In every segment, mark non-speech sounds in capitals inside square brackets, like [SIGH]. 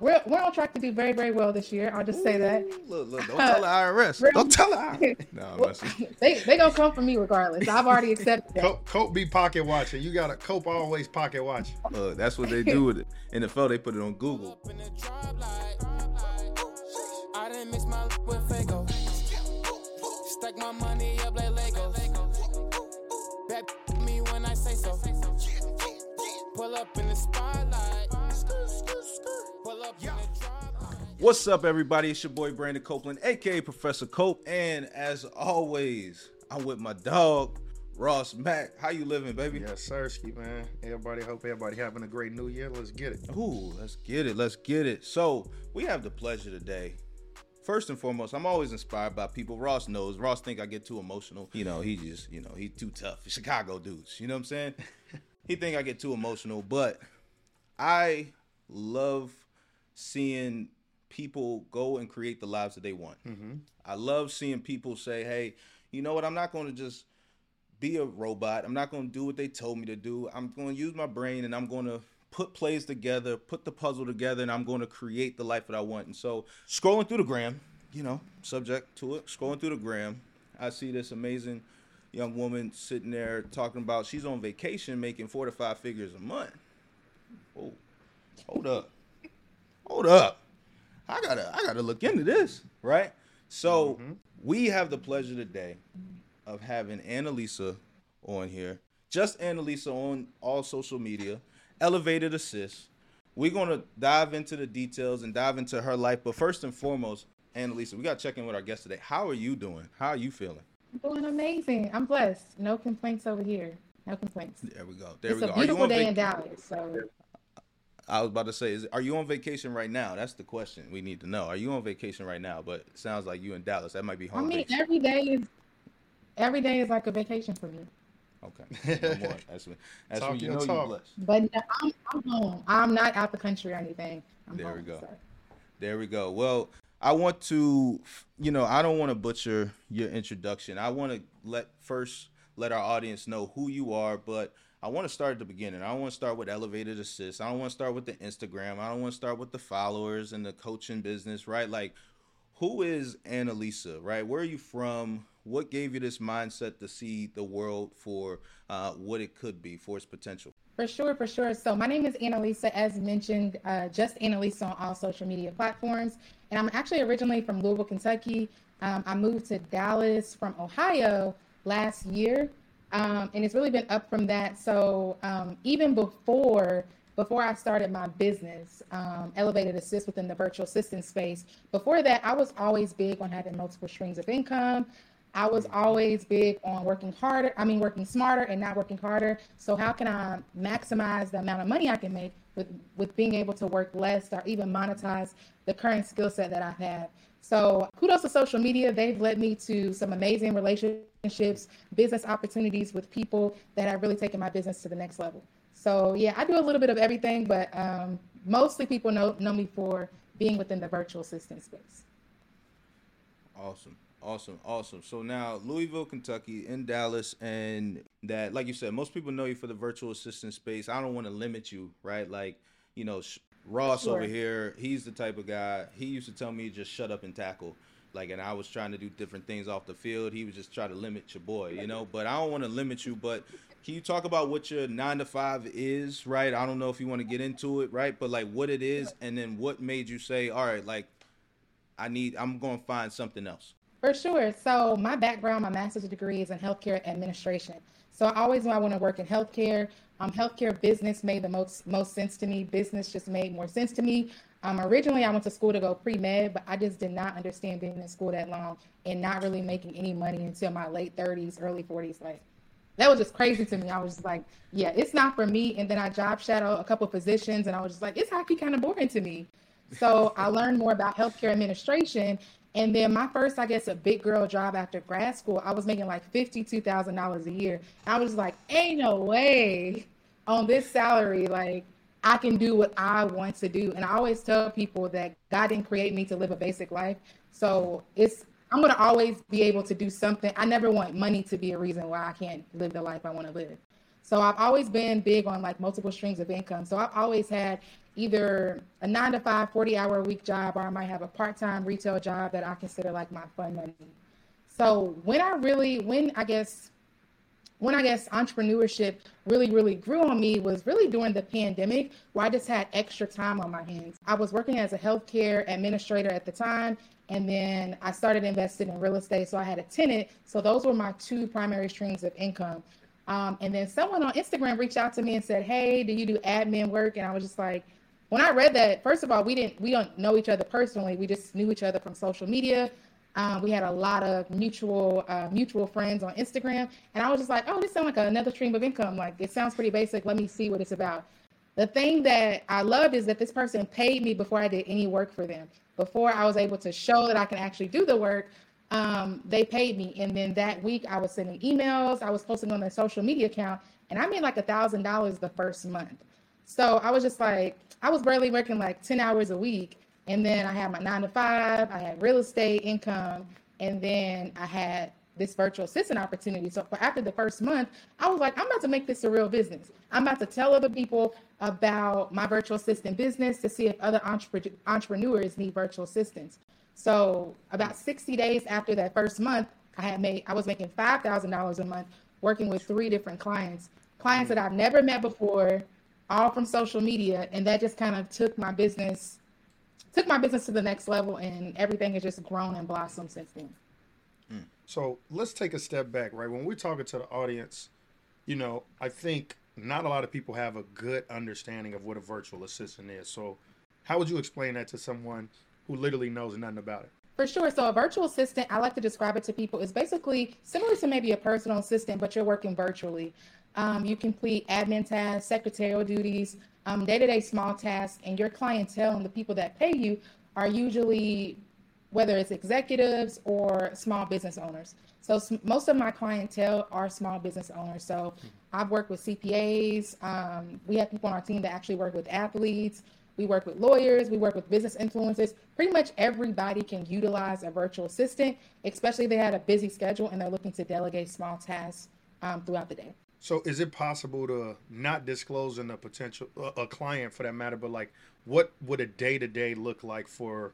we're we're on track to do very very well this year. I'll just say that. Look, look, don't uh, tell the IRS. don't tell the IRS. No, well, [LAUGHS] they they gonna come for me regardless. I've already accepted that. Cope, Cope be pocket watching. You gotta Cope always pocket watch. Look, that's what they do with it. In the NFL, they put it on Google. Oh, I didn't mix my with Fago. Stack my money up like Legos. Bet me when I say so. Pull up in the spotlight. What's up, everybody? It's your boy Brandon Copeland, aka Professor Cope, and as always, I'm with my dog Ross Mack. How you living, baby? Yes, sir, ski man. Everybody, hope everybody having a great new year. Let's get it. Ooh, let's get it. Let's get it. So we have the pleasure today first and foremost, I'm always inspired by people. Ross knows. Ross think I get too emotional. You know, he just, you know, he's too tough. Chicago dudes. You know what I'm saying? [LAUGHS] he think I get too emotional, but I love seeing people go and create the lives that they want. Mm-hmm. I love seeing people say, "Hey, you know what? I'm not going to just be a robot. I'm not going to do what they told me to do. I'm going to use my brain and I'm going to put plays together, put the puzzle together, and I'm going to create the life that I want. And so, scrolling through the gram, you know, subject to it, scrolling through the gram, I see this amazing young woman sitting there talking about she's on vacation making four to five figures a month. Oh, hold up, hold up. I gotta, I gotta look into this, right? So mm-hmm. we have the pleasure today of having Annalisa on here. Just Annalisa on all social media elevated assist. We're gonna dive into the details and dive into her life, but first and foremost, Annalisa, we gotta check in with our guest today. How are you doing? How are you feeling? I'm doing amazing. I'm blessed. No complaints over here. No complaints. There we go. There it's we go. It's a beautiful day vac- in Dallas. So I was about to say, is are you on vacation right now? That's the question we need to know. Are you on vacation right now? But it sounds like you in Dallas. That might be home. I mean, base. every day is every day is like a vacation for me. Okay. No more. [LAUGHS] That's when, that's when you know you're blessed. But I'm, I'm home. I'm not out the country or anything. I'm there home, we go. So. There we go. Well, I want to, you know, I don't want to butcher your introduction. I want to let first let our audience know who you are, but I want to start at the beginning. I don't want to start with elevated assist. I don't want to start with the Instagram. I don't want to start with the followers and the coaching business, right? Like, who is Annalisa, right? Where are you from? What gave you this mindset to see the world for uh, what it could be, for its potential? For sure, for sure. So my name is Annalisa, as mentioned, uh, just Annalisa on all social media platforms. And I'm actually originally from Louisville, Kentucky. Um, I moved to Dallas from Ohio last year. Um, and it's really been up from that. So um, even before before I started my business, um, Elevated Assist within the virtual assistant space, before that, I was always big on having multiple streams of income. I was always big on working harder, I mean, working smarter and not working harder. So, how can I maximize the amount of money I can make with, with being able to work less or even monetize the current skill set that I have? So, kudos to social media. They've led me to some amazing relationships, business opportunities with people that have really taken my business to the next level. So, yeah, I do a little bit of everything, but um, mostly people know, know me for being within the virtual assistant space. Awesome. Awesome, awesome. So now Louisville, Kentucky, in Dallas, and that, like you said, most people know you for the virtual assistant space. I don't want to limit you, right? Like, you know, Ross sure. over here, he's the type of guy. He used to tell me just shut up and tackle. Like, and I was trying to do different things off the field. He was just trying to limit your boy, you know. But I don't want to limit you. But can you talk about what your nine to five is, right? I don't know if you want to get into it, right? But like what it is, and then what made you say, all right, like I need, I'm going to find something else. For sure. So my background, my master's degree is in healthcare administration. So I always knew I want to work in healthcare. Um, healthcare business made the most most sense to me. Business just made more sense to me. Um, originally, I went to school to go pre med, but I just did not understand being in school that long and not really making any money until my late 30s, early 40s. Like that was just crazy to me. I was just like, yeah, it's not for me. And then I job shadow a couple positions, and I was just like, it's actually kind of boring to me. So I learned more about healthcare administration, and then my first, I guess, a big girl job after grad school, I was making like fifty-two thousand dollars a year. I was like, ain't no way on this salary, like I can do what I want to do. And I always tell people that God didn't create me to live a basic life. So it's I'm gonna always be able to do something. I never want money to be a reason why I can't live the life I want to live. So I've always been big on like multiple streams of income. So I've always had either a nine to five, 40 hour a week job, or I might have a part time retail job that I consider like my fun money. So when I really, when I guess, when I guess entrepreneurship really, really grew on me was really during the pandemic where I just had extra time on my hands. I was working as a healthcare administrator at the time, and then I started investing in real estate. So I had a tenant. So those were my two primary streams of income. Um, and then someone on Instagram reached out to me and said, "Hey, do you do admin work?" And I was just like, when I read that, first of all, we didn't we don't know each other personally. We just knew each other from social media. Um, we had a lot of mutual uh, mutual friends on Instagram, and I was just like, "Oh, this sounds like another stream of income. Like it sounds pretty basic. Let me see what it's about." The thing that I loved is that this person paid me before I did any work for them. Before I was able to show that I can actually do the work, um, they paid me. And then that week I was sending emails, I was posting on their social media account, and I made like a thousand dollars the first month. So I was just like, I was barely working like 10 hours a week. And then I had my nine to five, I had real estate income, and then I had this virtual assistant opportunity. So for after the first month, I was like, I'm about to make this a real business. I'm about to tell other people about my virtual assistant business to see if other entre- entrepreneurs need virtual assistants. So about 60 days after that first month, I had made I was making five thousand dollars a month working with three different clients, clients that I've never met before, all from social media, and that just kind of took my business took my business to the next level, and everything has just grown and blossomed since then. So let's take a step back, right? When we're talking to the audience, you know, I think not a lot of people have a good understanding of what a virtual assistant is. So, how would you explain that to someone who literally knows nothing about it? For sure. So a virtual assistant, I like to describe it to people, is basically similar to maybe a personal assistant, but you're working virtually. Um, you complete admin tasks, secretarial duties, um, day-to-day small tasks, and your clientele and the people that pay you are usually whether it's executives or small business owners. So most of my clientele are small business owners. So I've worked with CPAs. Um, we have people on our team that actually work with athletes. We work with lawyers. We work with business influencers. Pretty much everybody can utilize a virtual assistant, especially if they had a busy schedule and they're looking to delegate small tasks um, throughout the day. So, is it possible to not disclosing a potential a, a client for that matter, but like what would a day to day look like for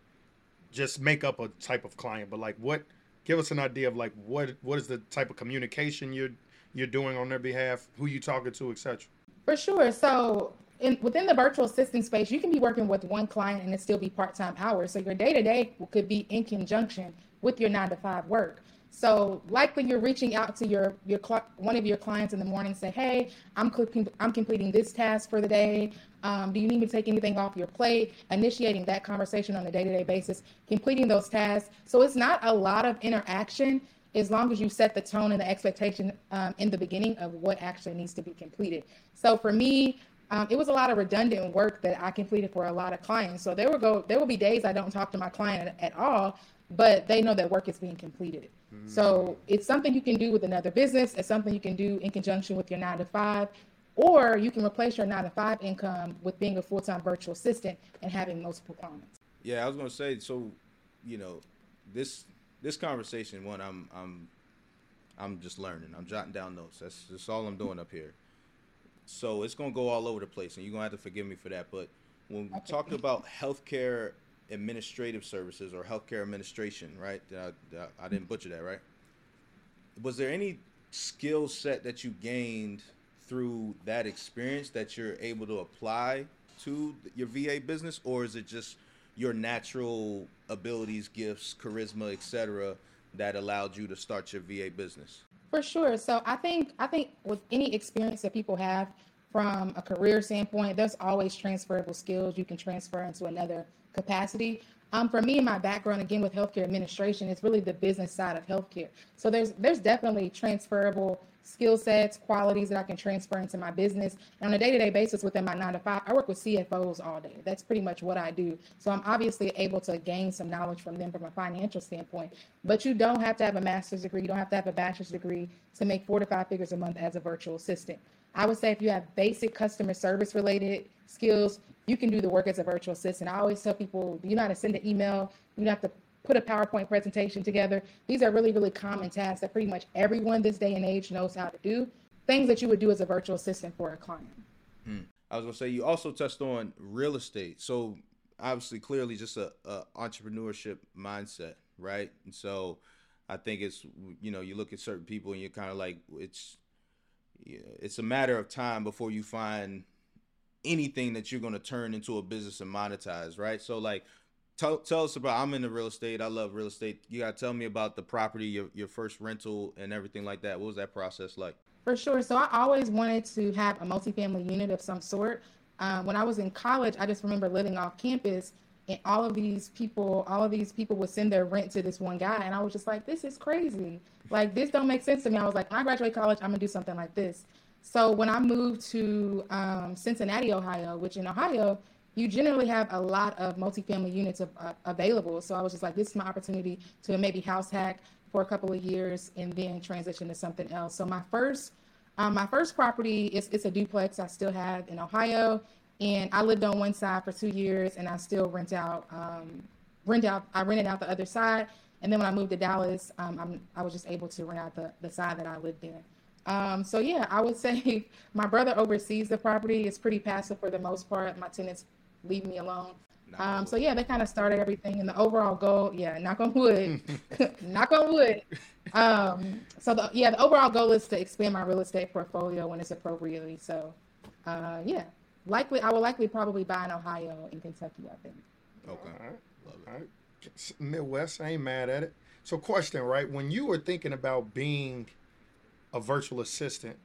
just make up a type of client, but like what give us an idea of like what what is the type of communication you're you're doing on their behalf, who you talking to, etc. For sure. So in, within the virtual assistant space, you can be working with one client and it still be part-time hours. So your day-to-day could be in conjunction with your nine to five work. So likely you're reaching out to your your one of your clients in the morning, say, "Hey, I'm cl- I'm completing this task for the day. Um, do you need me to take anything off your plate?" Initiating that conversation on a day-to-day basis, completing those tasks. So it's not a lot of interaction as long as you set the tone and the expectation um, in the beginning of what actually needs to be completed. So for me, um, it was a lot of redundant work that I completed for a lot of clients. So there will go there will be days I don't talk to my client at all, but they know that work is being completed. Mm-hmm. So it's something you can do with another business. It's something you can do in conjunction with your nine to five, or you can replace your nine to five income with being a full time virtual assistant and having multiple clients. Yeah, I was gonna say. So, you know, this this conversation, one, I'm I'm I'm just learning. I'm jotting down notes. That's that's all I'm doing up here. So it's gonna go all over the place, and you're gonna have to forgive me for that. But when we talk about healthcare administrative services or healthcare administration, right? I, I, I didn't butcher that, right? Was there any skill set that you gained through that experience that you're able to apply to your VA business, or is it just your natural abilities, gifts, charisma, etc., that allowed you to start your VA business? For sure. So I think I think with any experience that people have from a career standpoint, there's always transferable skills you can transfer into another capacity. Um, for me, and my background again with healthcare administration is really the business side of healthcare. So there's there's definitely transferable skill sets, qualities that I can transfer into my business. And on a day-to-day basis within my nine to five, I work with CFOs all day. That's pretty much what I do. So I'm obviously able to gain some knowledge from them from a financial standpoint. But you don't have to have a master's degree, you don't have to have a bachelor's degree to make four to five figures a month as a virtual assistant. I would say if you have basic customer service related skills, you can do the work as a virtual assistant. I always tell people you know how to send an email, you have to put a PowerPoint presentation together. These are really, really common tasks that pretty much everyone this day and age knows how to do. Things that you would do as a virtual assistant for a client. Hmm. I was gonna say you also touched on real estate. So obviously, clearly, just a, a entrepreneurship mindset, right? And so I think it's you know you look at certain people and you're kind of like it's it's a matter of time before you find anything that you're going to turn into a business and monetize, right? So like tell, tell us about i'm in the real estate i love real estate. You got to tell me about the property your, your first rental and everything like that. What was that process like? For sure. So i always wanted to have a multifamily unit of some sort. Um, when i was in college i just remember living off campus and all of these people all of these people would send their rent to this one guy and i was just like this is crazy. Like this don't make sense to me. I was like when i graduate college i'm gonna do something like this so when i moved to um, cincinnati ohio which in ohio you generally have a lot of multifamily units of, uh, available. So I was just like, this is my opportunity to maybe house hack for a couple of years and then transition to something else. So my first, um, my first property is it's a duplex I still have in Ohio, and I lived on one side for two years, and I still rent out, um, rent out. I rented out the other side, and then when I moved to Dallas, um, I was just able to rent out the the side that I lived in. Um, so yeah, I would say [LAUGHS] my brother oversees the property. It's pretty passive for the most part. My tenants leave me alone. Um, so yeah, they kind of started everything, and the overall goal, yeah, knock on wood, [LAUGHS] [LAUGHS] knock on wood. Um, so the yeah, the overall goal is to expand my real estate portfolio when it's appropriately. So, uh, yeah, likely I will likely probably buy in Ohio and Kentucky. I think. Okay, all right. Love it. All right. Midwest, I ain't mad at it. So, question, right? When you were thinking about being a virtual assistant,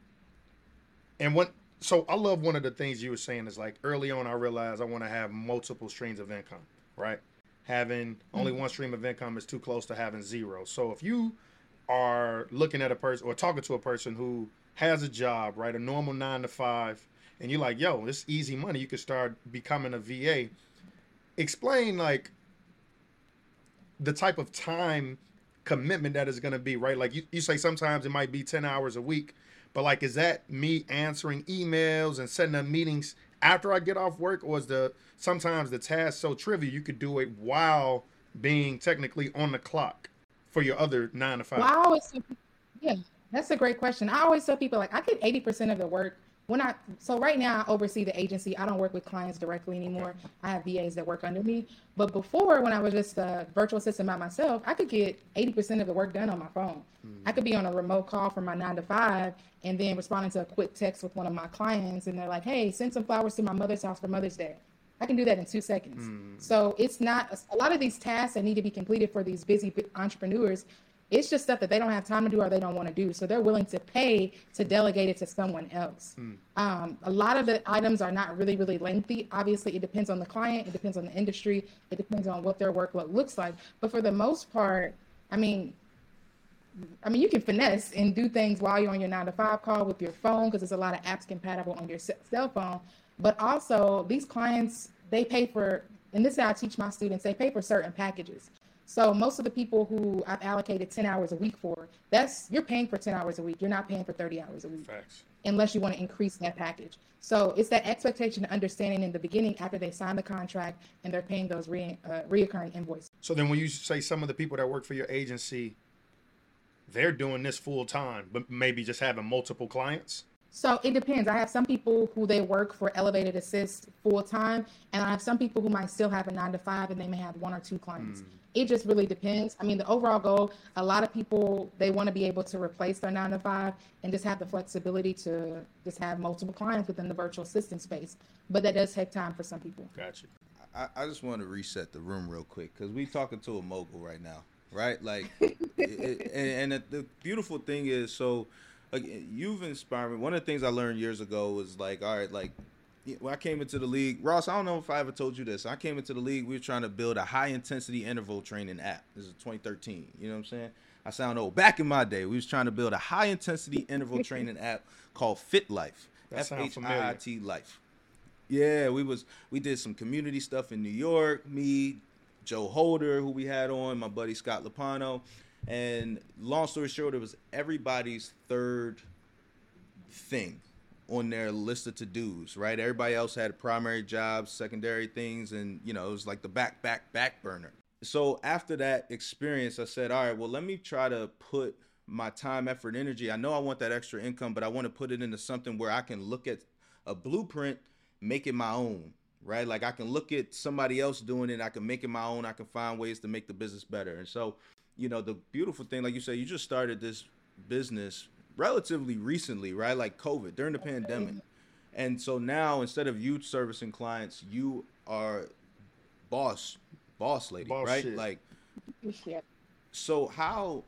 and when so I love one of the things you were saying is like early on I realized I want to have multiple streams of income, right? Having only mm-hmm. one stream of income is too close to having zero. So if you are looking at a person or talking to a person who has a job, right, a normal nine to five, and you're like, yo, it's easy money. You could start becoming a VA. Explain like the type of time commitment that is going to be, right? Like you, you say sometimes it might be 10 hours a week but like, is that me answering emails and setting up meetings after I get off work, or is the sometimes the task so trivial you could do it while being technically on the clock for your other nine to five? Well, I always, yeah, that's a great question. I always tell people like I get eighty percent of the work when I so right now I oversee the agency. I don't work with clients directly anymore. I have VAs that work under me. But before, when I was just a virtual assistant by myself, I could get eighty percent of the work done on my phone. Mm-hmm. I could be on a remote call from my nine to five and then responding to a quick text with one of my clients, and they're like, "Hey, send some flowers to my mother's house for Mother's Day." I can do that in two seconds. Mm. So it's not a lot of these tasks that need to be completed for these busy entrepreneurs it's just stuff that they don't have time to do or they don't want to do. So they're willing to pay to delegate it to someone else. Mm. Um, a lot of the items are not really, really lengthy. Obviously, it depends on the client, it depends on the industry, it depends on what their workload looks like. But for the most part, I mean, I mean, you can finesse and do things while you're on your nine to five call with your phone because there's a lot of apps compatible on your cell phone. But also, these clients, they pay for, and this is how I teach my students, they pay for certain packages. So most of the people who I've allocated 10 hours a week for, that's you're paying for 10 hours a week. You're not paying for 30 hours a week. Facts. Unless you want to increase that package. So it's that expectation and understanding in the beginning after they sign the contract and they're paying those re, uh, reoccurring invoices. So then when you say some of the people that work for your agency, they're doing this full time, but maybe just having multiple clients? So it depends. I have some people who they work for Elevated Assist full time, and I have some people who might still have a nine to five and they may have one or two clients. Mm. It just really depends. I mean, the overall goal, a lot of people they want to be able to replace their nine to five and just have the flexibility to just have multiple clients within the virtual assistant space. But that does take time for some people. Gotcha. I, I just want to reset the room real quick because we're talking to a mogul right now, right? Like, [LAUGHS] it, it, and, and the beautiful thing is so like you've inspired me. One of the things I learned years ago was like, all right, like when I came into the league, Ross, I don't know if I ever told you this. I came into the league, we were trying to build a high intensity interval training app. This is 2013. You know what I'm saying? I sound old. Back in my day, we was trying to build a high intensity interval training [LAUGHS] app called Fit Life. F H I I T Life. Yeah, we was we did some community stuff in New York. Me, Joe Holder, who we had on, my buddy Scott Lopano. And long story short, it was everybody's third thing on their list of to dos, right? Everybody else had primary jobs, secondary things, and you know, it was like the back, back, back burner. So after that experience, I said, all right, well, let me try to put my time, effort, energy. I know I want that extra income, but I want to put it into something where I can look at a blueprint make it my own, right? Like I can look at somebody else doing it, I can make it my own, I can find ways to make the business better. And so, you know, the beautiful thing, like you said, you just started this business relatively recently, right? Like COVID during the pandemic. Mm-hmm. And so now instead of you servicing clients, you are boss, boss lady, Boss right? shit. Like Yeah. so how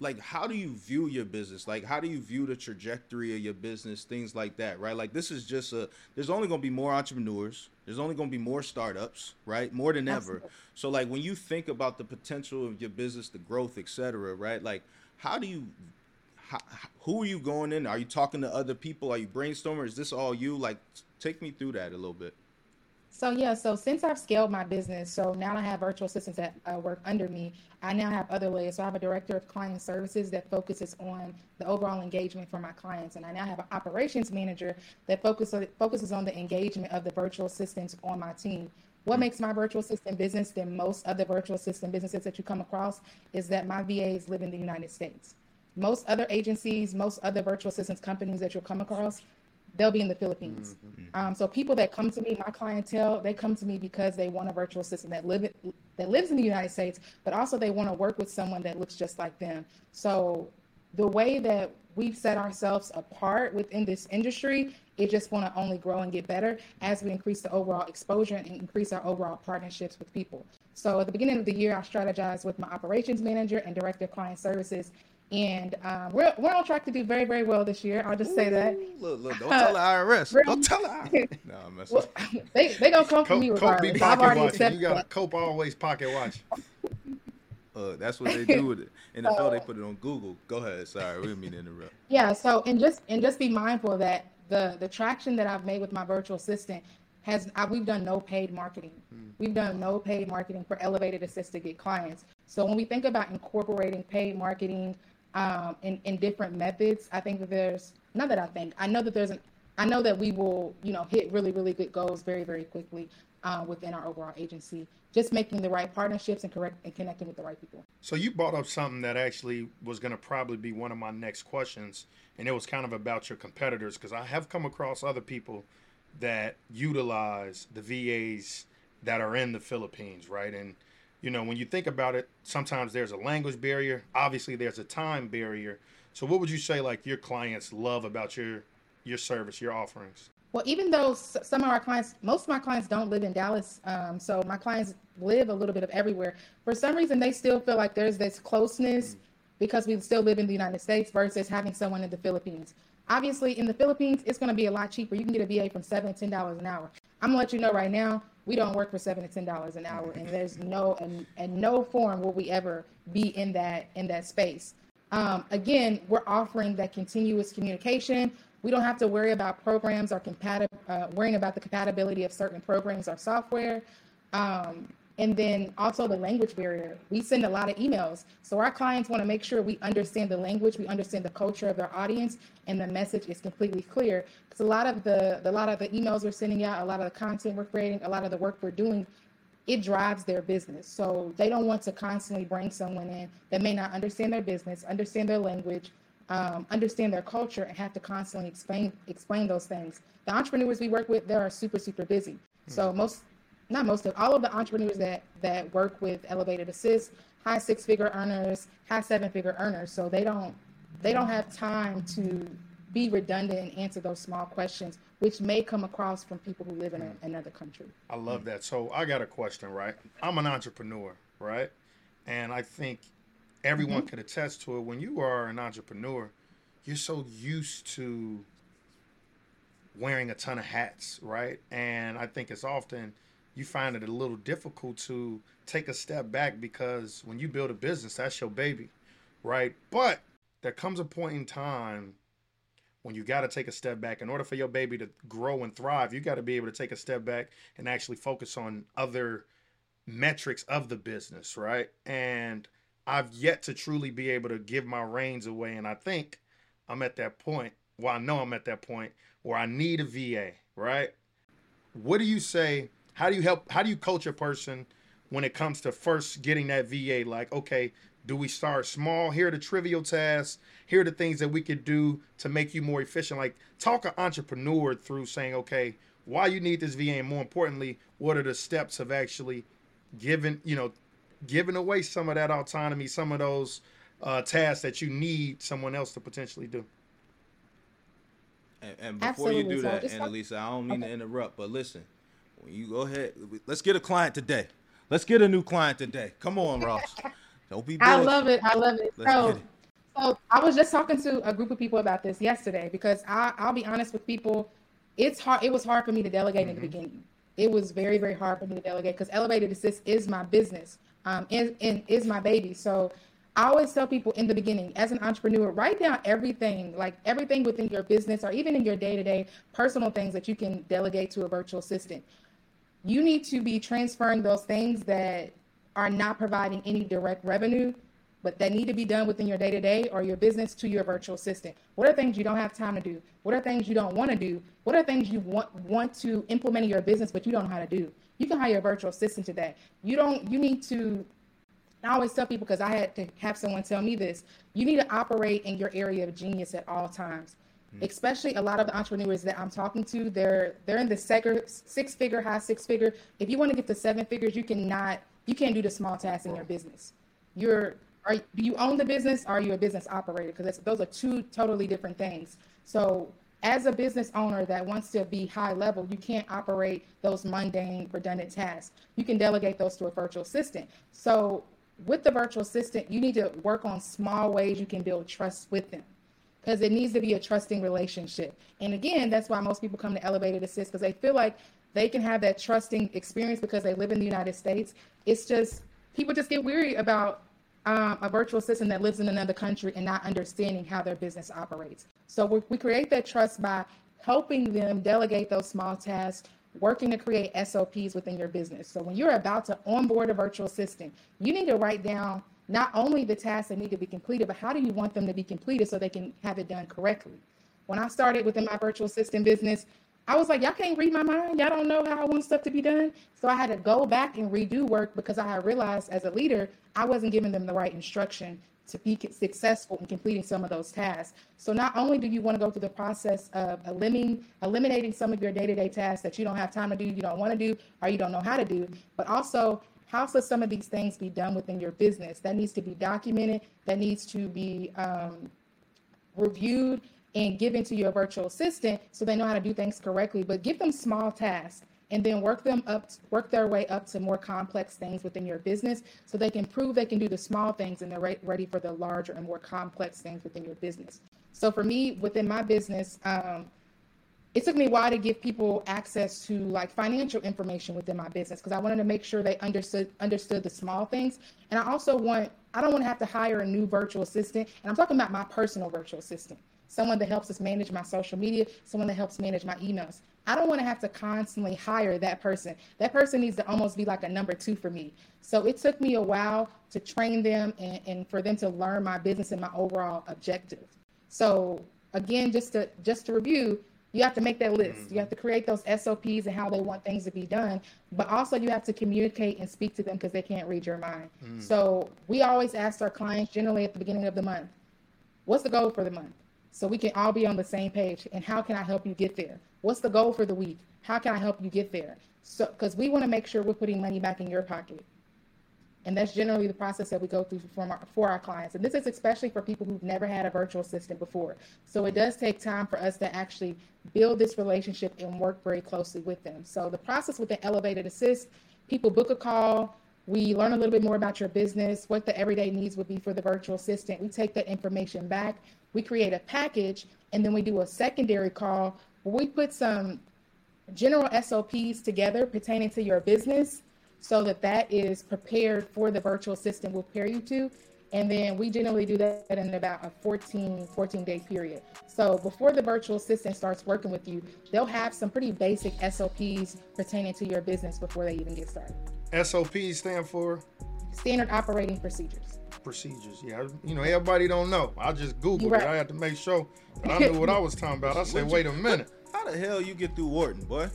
like how do you view your business like how do you view the trajectory of your business things like that right like this is just a there's only going to be more entrepreneurs there's only going to be more startups right more than ever Absolutely. so like when you think about the potential of your business the growth etc right like how do you how, who are you going in are you talking to other people are you brainstorming is this all you like take me through that a little bit So yeah, so since I've scaled my business, so now I have virtual assistants that uh, work under me. I now have other layers. So I have a director of client services that focuses on the overall engagement for my clients, and I now have an operations manager that focuses focuses on the engagement of the virtual assistants on my team. What makes my virtual assistant business than most other virtual assistant businesses that you come across is that my VAs live in the United States. Most other agencies, most other virtual assistance companies that you'll come across, they'll be in the Philippines. Um, so people that come to me, my clientele, they come to me because they want a virtual assistant that live that lives in the United States, but also they want to work with someone that looks just like them. So the way that we've set ourselves apart within this industry, it just want to only grow and get better as we increase the overall exposure and increase our overall partnerships with people. So at the beginning of the year, I strategized with my operations manager and director of client services. And um, we're, we're on track to do very, very well this year. I'll just say that. look look don't tell the irs Really? don't tell the IRS. [LAUGHS] [LAUGHS] no i'm messing Well, [LAUGHS] they they gonna come for Cope, me Cope be regardless. I've pocket already watching. accepted You got that. Cope always pocket watch. Uh, that's what they do with it. NFL, they put it on Google. Go ahead. Sorry, we didn't mean to interrupt. Yeah. So and just and just be mindful that the the traction that I've made with my virtual assistant has I, we've done no paid marketing. We've done no paid marketing for elevated assist to get clients. So when we think about incorporating paid marketing um, in in different methods, I think that there's not that I think I know that there's an I know that we will you know hit really really good goals very very quickly uh, within our overall agency. Just making the right partnerships and correct and connecting with the right people. So you brought up something that actually was going to probably be one of my next questions, and it was kind of about your competitors because I have come across other people that utilize the VAs that are in the Philippines, right? And you know, when you think about it, sometimes there's a language barrier. Obviously, there's a time barrier. So, what would you say like your clients love about your your service, your offerings? Well, even though some of our clients, most of my clients don't live in Dallas, um, so my clients live a little bit of everywhere. For some reason, they still feel like there's this closeness because we still live in the United States versus having someone in the Philippines. Obviously, in the Philippines, it's going to be a lot cheaper. You can get a VA from seven to ten dollars an hour. I'm gonna let you know right now, we don't work for seven to ten dollars an hour, and there's no and, and no form will we ever be in that in that space. Um, again, we're offering that continuous communication. We don't have to worry about programs or compatible, uh, worrying about the compatibility of certain programs or software. Um, and then also the language barrier. We send a lot of emails. So our clients want to make sure we understand the language, we understand the culture of their audience, and the message is completely clear. Because a lot of the, the a lot of the emails we're sending out, a lot of the content we're creating, a lot of the work we're doing, it drives their business. So they don't want to constantly bring someone in that may not understand their business, understand their language, um, understand their culture, and have to constantly explain explain those things. The entrepreneurs we work with, they are super super busy. So most, not most of, all of the entrepreneurs that that work with Elevated Assist, high six figure earners, high seven figure earners. So they don't they don't have time to be redundant and answer those small questions, which may come across from people who live in a, mm. another country. I love that. So I got a question, right? I'm an entrepreneur, right? And I think everyone mm-hmm. can attest to it. When you are an entrepreneur, you're so used to wearing a ton of hats, right? And I think it's often you find it a little difficult to take a step back because when you build a business, that's your baby, right? But there comes a point in time when you got to take a step back. In order for your baby to grow and thrive you got to be able to take a step back and actually focus on other metrics of the business right? And i've yet to truly be able to give my reins away and i think i'm at that point well i know i'm at that point where i need a va right? What do you say how do you help how do you coach a person when it comes to first getting that va like okay do we start small? Here are the trivial tasks. Here are the things that we could do to make you more efficient. Like talk an entrepreneur through saying okay why you need this VA, and more importantly, what are the steps of actually giving you know giving away some of that autonomy, some of those uh, tasks that you need someone else to potentially do. And, and before Absolutely. you do So that, just- Annalisa, I don't mean to interrupt, but listen, when you go ahead, let's get a client today. Let's get a new client today. Come on, Ross. [LAUGHS] Don't be. I love it. I love it. Let's So, it. so I was just talking to a group of people about this yesterday because I, I'll be honest with people, it's hard. It was hard for me to delegate in the beginning. It was very, very hard for me to delegate because Elevated Assist is my business, um, and, and is my baby. So I always tell people in the beginning, as an entrepreneur, write down everything, like everything within your business or even in your day to day personal things that you can delegate to a virtual assistant you need to be transferring those things that are not providing any direct revenue, but that need to be done within your day to day or your business to your virtual assistant. What are things you don't have time to do? What are things you don't want to do? What are things you want want to implement in your business but you don't know how to do? You can hire a virtual assistant today. You don't. You need to. I always tell people because I had to have someone tell me this. You need to operate in your area of genius at all times Mm. especially a lot of the entrepreneurs that I'm talking to, they're they're in the six figure, high six figure. If you want to get to seven figures, you cannot you can't do the small tasks in your business. You're are do you own the business? Or are you a business operator? Because those are two totally different things. So as a business owner that wants to be high level, you can't operate those mundane, redundant tasks. You can delegate those to a virtual assistant. So with the virtual assistant, you need to work on small ways you can build trust with them because it needs to be a trusting relationship. And again, that's why most people come to Elevated Assist because they feel like they can have that trusting experience because they live in the United States. It's just people just get weary about um, a virtual assistant that lives in another country and not understanding how their business operates. So we, we create that trust by helping them delegate those small tasks, working to create SOPs within your business. So when you're about to onboard a virtual assistant, you need to write down not only the tasks that need to be completed, but how do you want them to be completed so they can have it done correctly. When I started within my virtual assistant business, I was like, y'all can't read my mind. Y'all don't know how I want stuff to be done. So I had to go back and redo work because I had realized as a leader, I wasn't giving them the right instruction to be successful in completing some of those tasks. So not only do you want to go through the process of eliminating eliminating some of your day-to-day tasks that you don't have time to do, you don't want to do, or you don't know how to do, but also how should some of these things be done within your business? That needs to be documented. That needs to be um, reviewed and given to your virtual assistant so they know how to do things correctly. But give them small tasks and then work them up, work their way up to more complex things within your business so they can prove they can do the small things and they're re- ready for the larger and more complex things within your business. So for me, within my business, um, it took me a while to give people access to like financial information within my business because I wanted to make sure they understood understood the small things. And I also want I don't want to have to hire a new virtual assistant. And I'm talking about my personal virtual assistant, someone that helps us manage my social media, someone that helps manage my emails. I don't want to have to constantly hire that person. That person needs to almost be like a number two for me. So it took me a while to train them and, and for them to learn my business and my overall objective. So again, just to just to review, you have to make that list. You mm-hmm. have to create those SOPs and how they want things to be done. But also you have to communicate and speak to them because they can't read your mind. Mm. So we always ask our clients generally at the beginning of the month, what's the goal for the month? So we can all be on the same page. And how can I help you get there? What's the goal for the week? How can I help you get there? So because we want to make sure we're putting money back in your pocket. And that's generally the process that we go through for our, for our clients. And this is especially for people who've never had a virtual assistant before. So it does take time for us to actually build this relationship and work very closely with them. So the process with the Elevated Assist, people book a call. We learn a little bit more about your business, what the everyday needs would be for the virtual assistant. We take that information back. We create a package, and then we do a secondary call we put some general SOPs together pertaining to your business so that that is prepared for the virtual assistant will pair you to. And then we generally do that in about a 14, 14 day period. So before the virtual assistant starts working with you, they'll have some pretty basic SOPs pertaining to your business before they even get started. SOPs stand for Standard operating procedures. procedures. Yeah, you know everybody don't know. I just googled right. it. I had to make sure that I knew what I was talking about. I [LAUGHS] said, wait a minute. How the hell you get through Wharton, boy?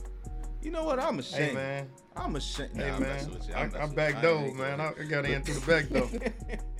You know what? I'm Hey ashamed. man, I'm ashamed. Nah, hey I'm man, messing with you. I, I'm I messing with back door, man. I, I got [LAUGHS] in through the back door. [LAUGHS]